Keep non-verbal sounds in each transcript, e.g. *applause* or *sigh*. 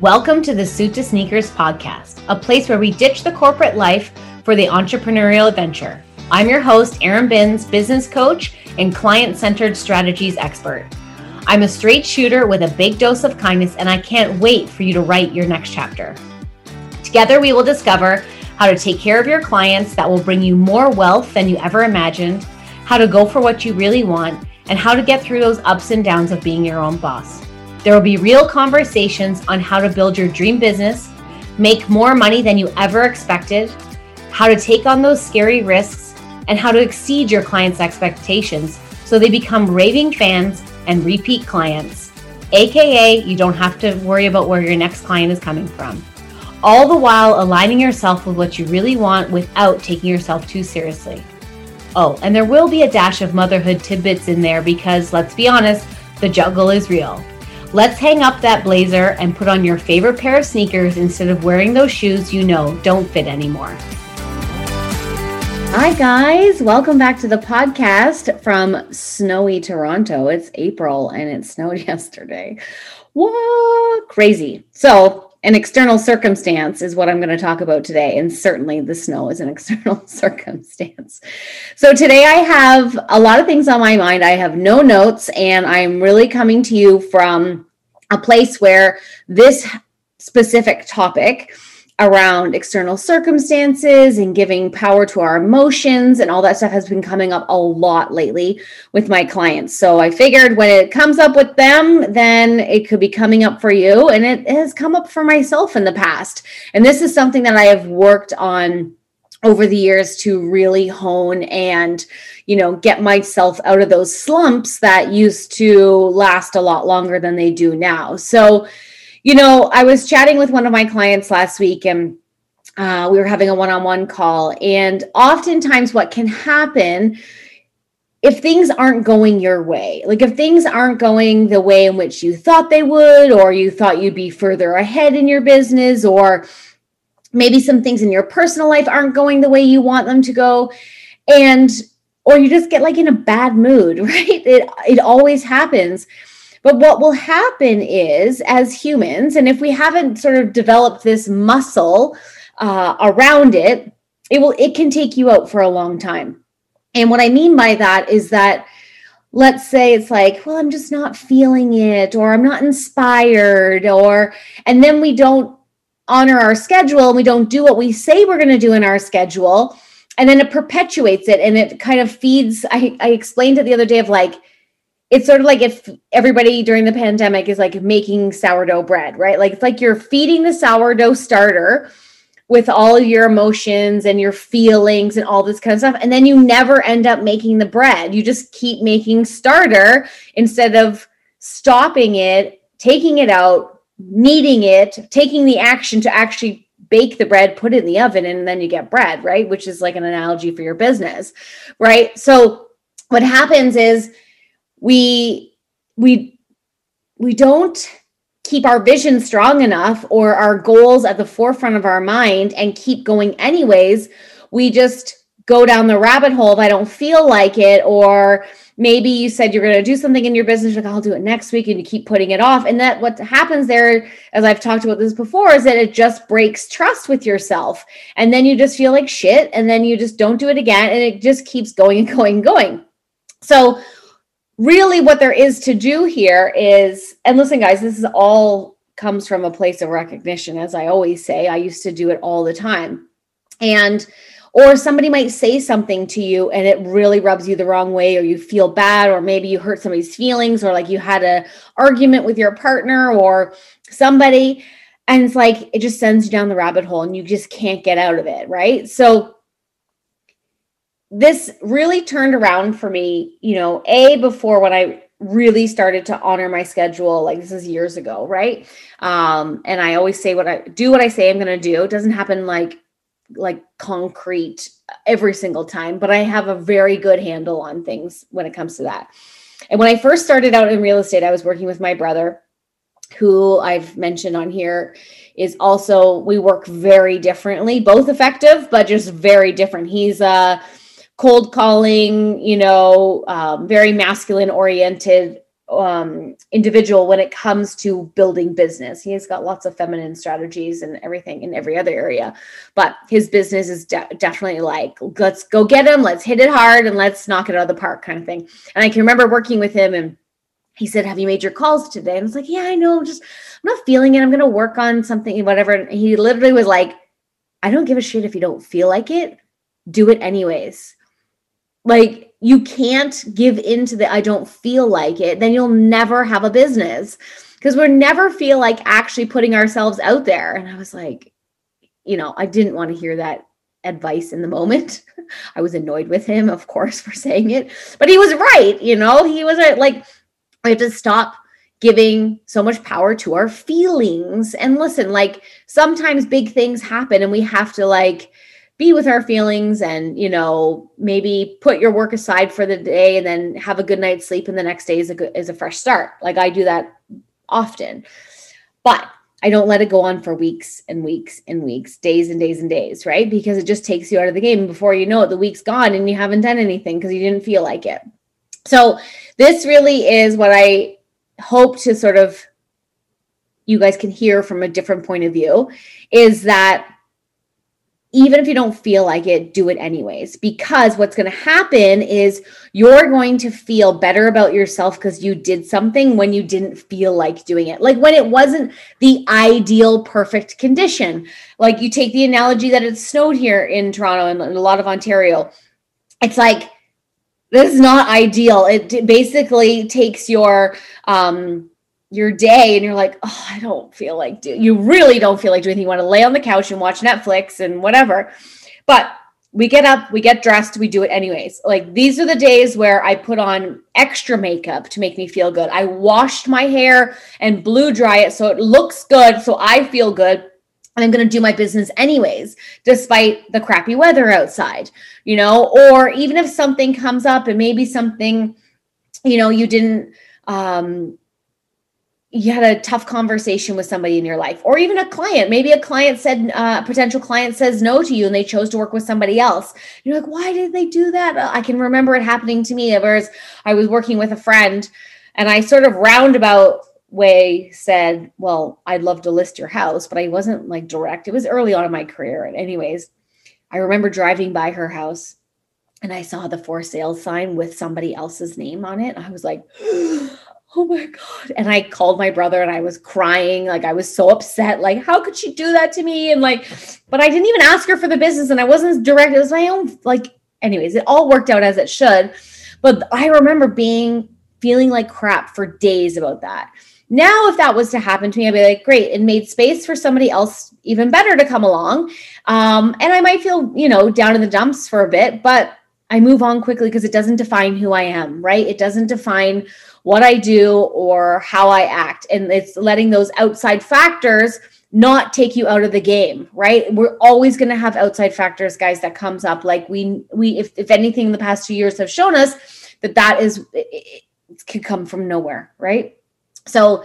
Welcome to the Suit to Sneakers podcast, a place where we ditch the corporate life for the entrepreneurial adventure. I'm your host, Erin Binns, business coach and client centered strategies expert. I'm a straight shooter with a big dose of kindness, and I can't wait for you to write your next chapter. Together, we will discover how to take care of your clients that will bring you more wealth than you ever imagined, how to go for what you really want, and how to get through those ups and downs of being your own boss. There will be real conversations on how to build your dream business, make more money than you ever expected, how to take on those scary risks, and how to exceed your clients' expectations so they become raving fans and repeat clients. AKA, you don't have to worry about where your next client is coming from. All the while aligning yourself with what you really want without taking yourself too seriously. Oh, and there will be a dash of motherhood tidbits in there because let's be honest, the juggle is real. Let's hang up that blazer and put on your favorite pair of sneakers instead of wearing those shoes you know don't fit anymore. Hi, guys. Welcome back to the podcast from snowy Toronto. It's April and it snowed *laughs* yesterday. What? Crazy. So, an external circumstance is what I'm going to talk about today. And certainly the snow is an *laughs* external circumstance. So today I have a lot of things on my mind. I have no notes, and I'm really coming to you from a place where this specific topic around external circumstances and giving power to our emotions and all that stuff has been coming up a lot lately with my clients. So I figured when it comes up with them, then it could be coming up for you. And it has come up for myself in the past. And this is something that I have worked on over the years to really hone and you know get myself out of those slumps that used to last a lot longer than they do now so you know, I was chatting with one of my clients last week and uh, we were having a one on one call. And oftentimes, what can happen if things aren't going your way, like if things aren't going the way in which you thought they would, or you thought you'd be further ahead in your business, or maybe some things in your personal life aren't going the way you want them to go. And or you just get like in a bad mood, *laughs* right? It it always happens but what will happen is, as humans, and if we haven't sort of developed this muscle uh, around it, it will it can take you out for a long time. And what I mean by that is that let's say it's like, well, I'm just not feeling it, or I'm not inspired, or and then we don't honor our schedule and we don't do what we say we're going to do in our schedule and then it perpetuates it and it kind of feeds I, I explained it the other day of like it's sort of like if everybody during the pandemic is like making sourdough bread, right? Like it's like you're feeding the sourdough starter with all your emotions and your feelings and all this kind of stuff. And then you never end up making the bread. You just keep making starter instead of stopping it, taking it out, kneading it, taking the action to actually bake the bread, put it in the oven, and then you get bread, right? Which is like an analogy for your business, right? So what happens is, we we we don't keep our vision strong enough or our goals at the forefront of our mind and keep going anyways. We just go down the rabbit hole if i don't feel like it or maybe you said you're going to do something in your business like i'll do it next week and you keep putting it off. And that what happens there as i've talked about this before is that it just breaks trust with yourself. And then you just feel like shit and then you just don't do it again and it just keeps going and going and going. So really what there is to do here is and listen guys this is all comes from a place of recognition as i always say. I used to do it all the time. And or somebody might say something to you and it really rubs you the wrong way or you feel bad or maybe you hurt somebody's feelings or like you had a argument with your partner or somebody and it's like it just sends you down the rabbit hole and you just can't get out of it right? So this really turned around for me, you know, A, before when I really started to honor my schedule, like this is years ago, right? Um, and I always say what I do, what I say I'm going to do. It doesn't happen like, like concrete every single time, but I have a very good handle on things when it comes to that. And when I first started out in real estate, I was working with my brother, who I've mentioned on here is also we work very differently, both effective, but just very different. He's uh cold calling, you know, um, very masculine oriented um, individual when it comes to building business. He has got lots of feminine strategies and everything in every other area, but his business is de- definitely like, let's go get him, let's hit it hard, and let's knock it out of the park kind of thing. And I can remember working with him and he said, Have you made your calls today? And I was like, Yeah, I know. Just, I'm not feeling it. I'm going to work on something, whatever. And he literally was like, I don't give a shit if you don't feel like it. Do it anyways. Like, you can't give into the I don't feel like it. Then you'll never have a business because we're never feel like actually putting ourselves out there. And I was like, you know, I didn't want to hear that advice in the moment. *laughs* I was annoyed with him, of course, *laughs* for saying it, but he was right. You know, he was. Like, we have to stop giving so much power to our feelings. And listen, like sometimes big things happen and we have to like be with our feelings and, you know, maybe put your work aside for the day and then have a good night's sleep and the next day is a good is a fresh start. Like I do that often. But I don't let it go on for weeks and weeks and weeks, days and days and days, right? Because it just takes you out of the game. Before you know it, the week's gone and you haven't done anything because you didn't feel like it. So this really is what I hope to sort of you guys can hear from a different point of view is that even if you don't feel like it, do it anyways. Because what's going to happen is you're going to feel better about yourself because you did something when you didn't feel like doing it. Like when it wasn't the ideal, perfect condition. Like you take the analogy that it snowed here in Toronto and a lot of Ontario. It's like this is not ideal. It basically takes your um your day and you're like, oh, I don't feel like do you really don't feel like doing anything. You want to lay on the couch and watch Netflix and whatever. But we get up, we get dressed, we do it anyways. Like these are the days where I put on extra makeup to make me feel good. I washed my hair and blew dry it so it looks good, so I feel good and I'm going to do my business anyways, despite the crappy weather outside, you know, or even if something comes up and maybe something, you know, you didn't, um, you had a tough conversation with somebody in your life, or even a client. Maybe a client said, uh, a potential client says no to you and they chose to work with somebody else. You're like, why did they do that? I can remember it happening to me. Whereas I was working with a friend and I sort of roundabout way said, Well, I'd love to list your house, but I wasn't like direct. It was early on in my career. And, anyways, I remember driving by her house and I saw the for sale sign with somebody else's name on it. I was like, *gasps* Oh my God. And I called my brother and I was crying. Like, I was so upset. Like, how could she do that to me? And like, but I didn't even ask her for the business and I wasn't direct. Was my own, like, anyways, it all worked out as it should. But I remember being feeling like crap for days about that. Now, if that was to happen to me, I'd be like, great, it made space for somebody else even better to come along. Um, and I might feel, you know, down in the dumps for a bit, but I move on quickly because it doesn't define who I am, right? It doesn't define what I do or how I act. And it's letting those outside factors not take you out of the game, right? We're always going to have outside factors, guys, that comes up. Like we, we, if, if anything, the past two years have shown us that that is, it, it could come from nowhere, right? So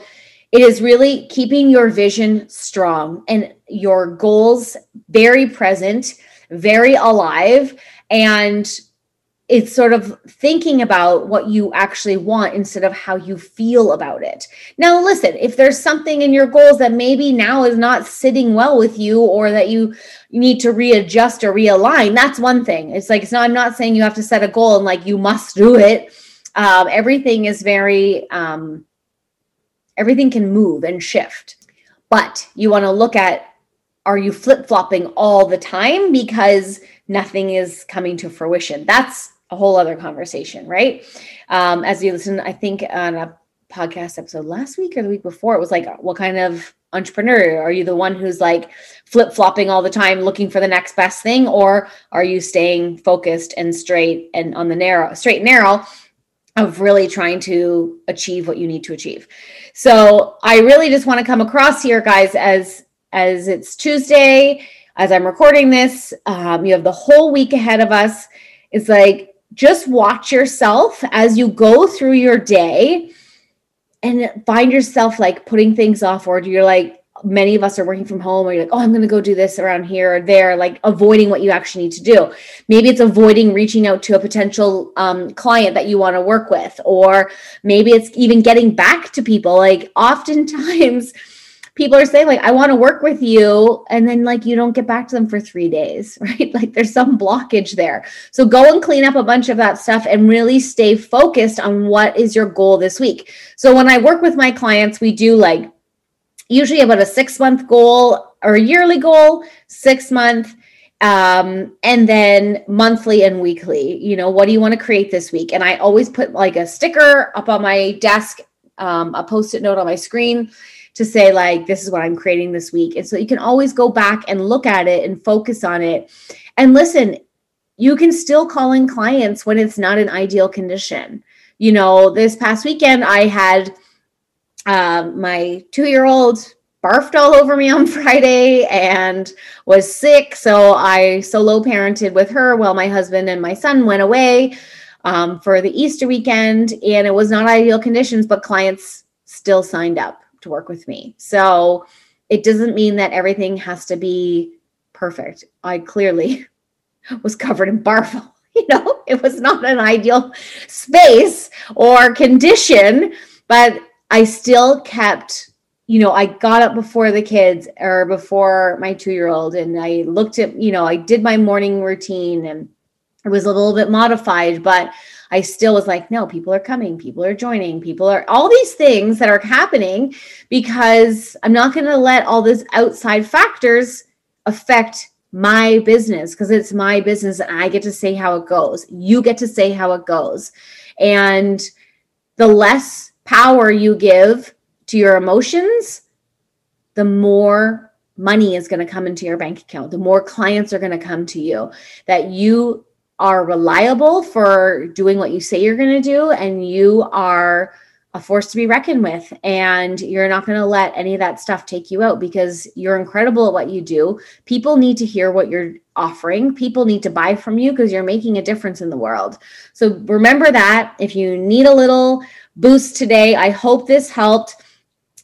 it is really keeping your vision strong and your goals very present, very alive, and it's sort of thinking about what you actually want instead of how you feel about it. Now, listen, if there's something in your goals that maybe now is not sitting well with you or that you, need to readjust or realign, that's one thing. It's like, it's not, I'm not saying you have to set a goal and like you must do it. Um, everything is very, um, everything can move and shift. But you want to look at are you flip flopping all the time because nothing is coming to fruition? That's a whole other conversation, right? Um, as you listen, I think on a podcast episode last week or the week before, it was like, what kind of entrepreneur? Are you the one who's like flip flopping all the time, looking for the next best thing? Or are you staying focused and straight and on the narrow, straight and narrow of really trying to achieve what you need to achieve. So I really just want to come across here, guys, as as it's Tuesday, as I'm recording this, um, you have the whole week ahead of us. It's like just watch yourself as you go through your day and find yourself like putting things off or you're like many of us are working from home or you're like, oh, I'm going to go do this around here or there, like avoiding what you actually need to do. Maybe it's avoiding reaching out to a potential um, client that you want to work with, or maybe it's even getting back to people. Like oftentimes, people are saying like i want to work with you and then like you don't get back to them for three days *laughs* right? Like there's some blockage there. So go and clean up a bunch of that stuff and really stay focused on what is your goal this week. So when i work with my clients we do like usually about a six month goal or a yearly goal six month um, and then monthly and weekly. You know what do you want to create this week? And i always put like a sticker up on my desk um, a post-it note on my screen to say like this is what i'm creating this week. And so you can always go back and look at it and focus on it. And listen you can still call in clients when it's not an ideal condition. You know this past weekend i had um, my two year old barfed all over me on *laughs* friday and was sick. So i solo parented with her while my husband and my son went away um, for the easter weekend. And it was not ideal conditions but clients still signed up to work with me. So it doesn't mean that everything has to be perfect. I clearly *laughs* was covered in barf. *laughs* You know, it was not an ideal space or condition, but I still kept, you know, I got up before the kids or before my two year old and I looked at, you know, I did my morning routine and it was a little bit modified, but I still was like, no, people are coming, people are joining, people are all these things that are happening because I'm not going to let all these outside factors affect my business because it's my business and I get to say how it goes. You get to say how it goes. And the less power you give to your emotions, the more money is going to come into your bank account, the more clients are going to come to you. That you are reliable for doing what you say you're going to do and you are a force to be reckoned with and you're not going to let any of that stuff take you out because you're incredible at what you do. People need to hear what you're offering. People need to buy from you because you're making a difference in the world. So remember that. If you need a little boost today i hope this helped.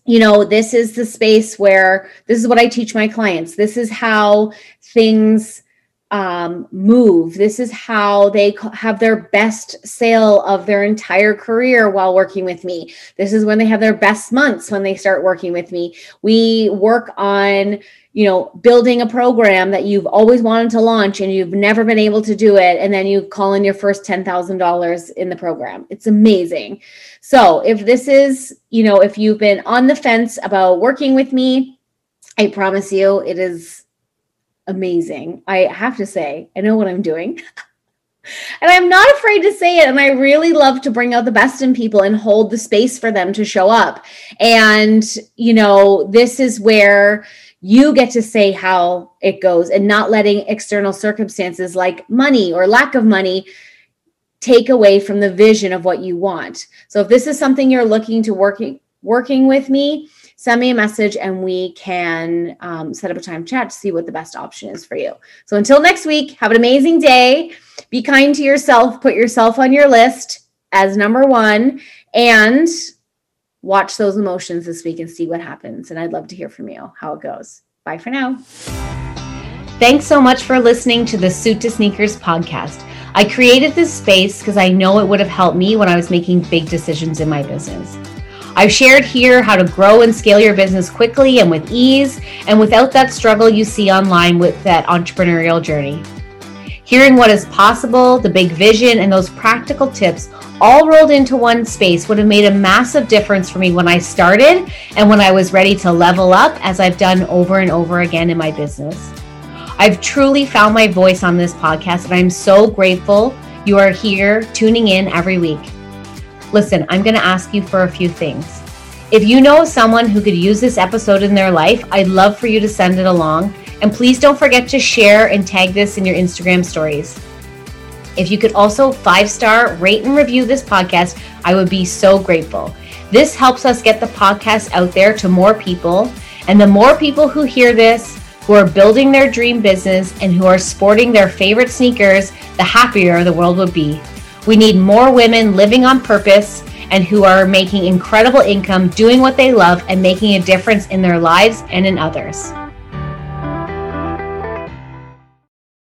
You know this is the space where this is what i teach my clients. This is how things um, move. This is how they have their best sale of their entire career while working with me. This is when they have their best months when they start working with me. We work on, you know, building a program that you've always wanted to launch and you've never been able to do it. And then you call in your first $10,000 in the program. It's amazing. So if this is, you know, if you've been on the fence about working with me, I promise you it is amazing. I have to say, I know what I'm doing. *laughs* and I'm not afraid to say it. And I really love to bring out the best in people and hold the space for them to show up. And, you know, this is where you get to say how it goes and not letting external circumstances like money or lack of money take away from the vision of what you want. So if this is something you're looking to working working with me, send me a message and we can um, set up a time chat to see what the best option is for you. So until next week, have an amazing day. Be kind to yourself. Put yourself on your list as number one and watch those emotions this week and see what happens. And I'd love to hear from you how it goes. Bye for now. Thanks so much for listening to the Suit to Sneakers podcast. I created this space because I know it would have helped me when I was making big decisions in my business. I've shared here how to grow and scale your business quickly and with ease and without that struggle you see online with that entrepreneurial journey. Hearing what is possible, the big vision, and those practical tips all rolled into one space would have made a massive difference for me when I started and when I was ready to level up, as I've done over and over again in my business. I've truly found my voice on this podcast, and I'm so grateful you are here tuning in every week. Listen, I'm going to ask you for a few things. If you know someone who could use this episode in their life, I'd love for you to send it along. And please don't forget to share and tag this in your Instagram stories. If you could also five star rate and review this podcast, I would be so grateful. This helps us get the podcast out there to more people. And the more people who hear this, who are building their dream business, and who are sporting their favorite sneakers, the happier the world would be. We need more women living on purpose and who are making incredible income, doing what they love, and making a difference in their lives and in others.